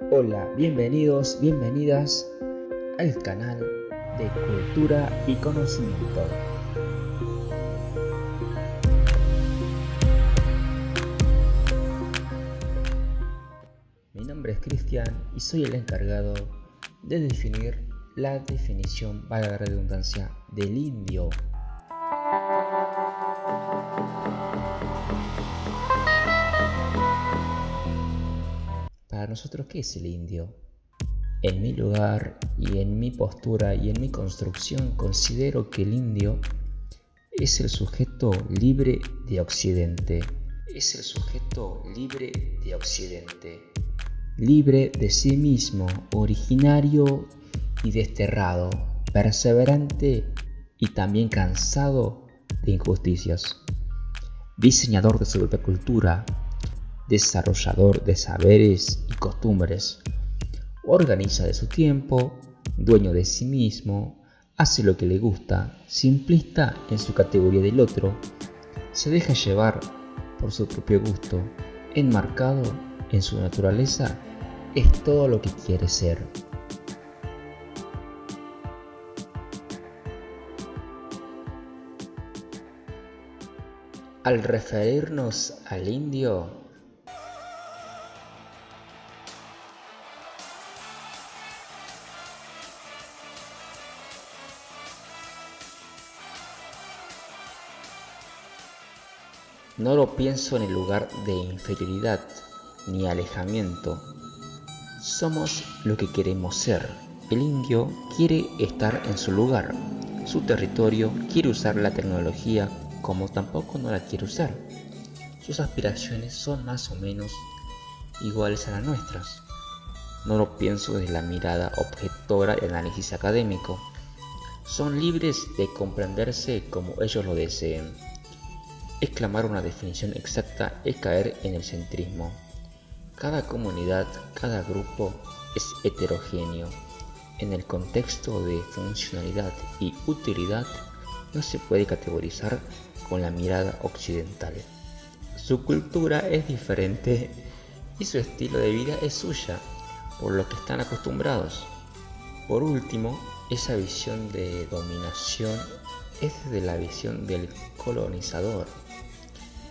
Hola, bienvenidos, bienvenidas al canal de Cultura y Conocimiento. Mi nombre es Cristian y soy el encargado de definir la definición, valga la redundancia, del indio. Para nosotros, ¿qué es el indio? En mi lugar y en mi postura y en mi construcción considero que el indio es el sujeto libre de Occidente. Es el sujeto libre de Occidente. Libre de sí mismo, originario y desterrado, perseverante y también cansado de injusticias. Diseñador de su propia cultura, desarrollador de saberes y costumbres, organiza de su tiempo, dueño de sí mismo, hace lo que le gusta, simplista en su categoría del otro, se deja llevar por su propio gusto, enmarcado en su naturaleza, es todo lo que quiere ser. Al referirnos al indio, no lo pienso en el lugar de inferioridad ni alejamiento. Somos lo que queremos ser. El indio quiere estar en su lugar, su territorio, quiere usar la tecnología como tampoco no la quiere usar. Sus aspiraciones son más o menos iguales a las nuestras. No lo pienso desde la mirada objetora y análisis académico. Son libres de comprenderse como ellos lo deseen. Exclamar una definición exacta es caer en el centrismo. Cada comunidad, cada grupo es heterogéneo. En el contexto de funcionalidad y utilidad no se puede categorizar con la mirada occidental. Su cultura es diferente y su estilo de vida es suya, por lo que están acostumbrados. Por último, esa visión de dominación es desde la visión del colonizador.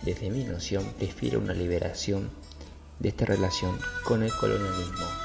Desde mi noción prefiero una liberación de esta relación con el colonialismo.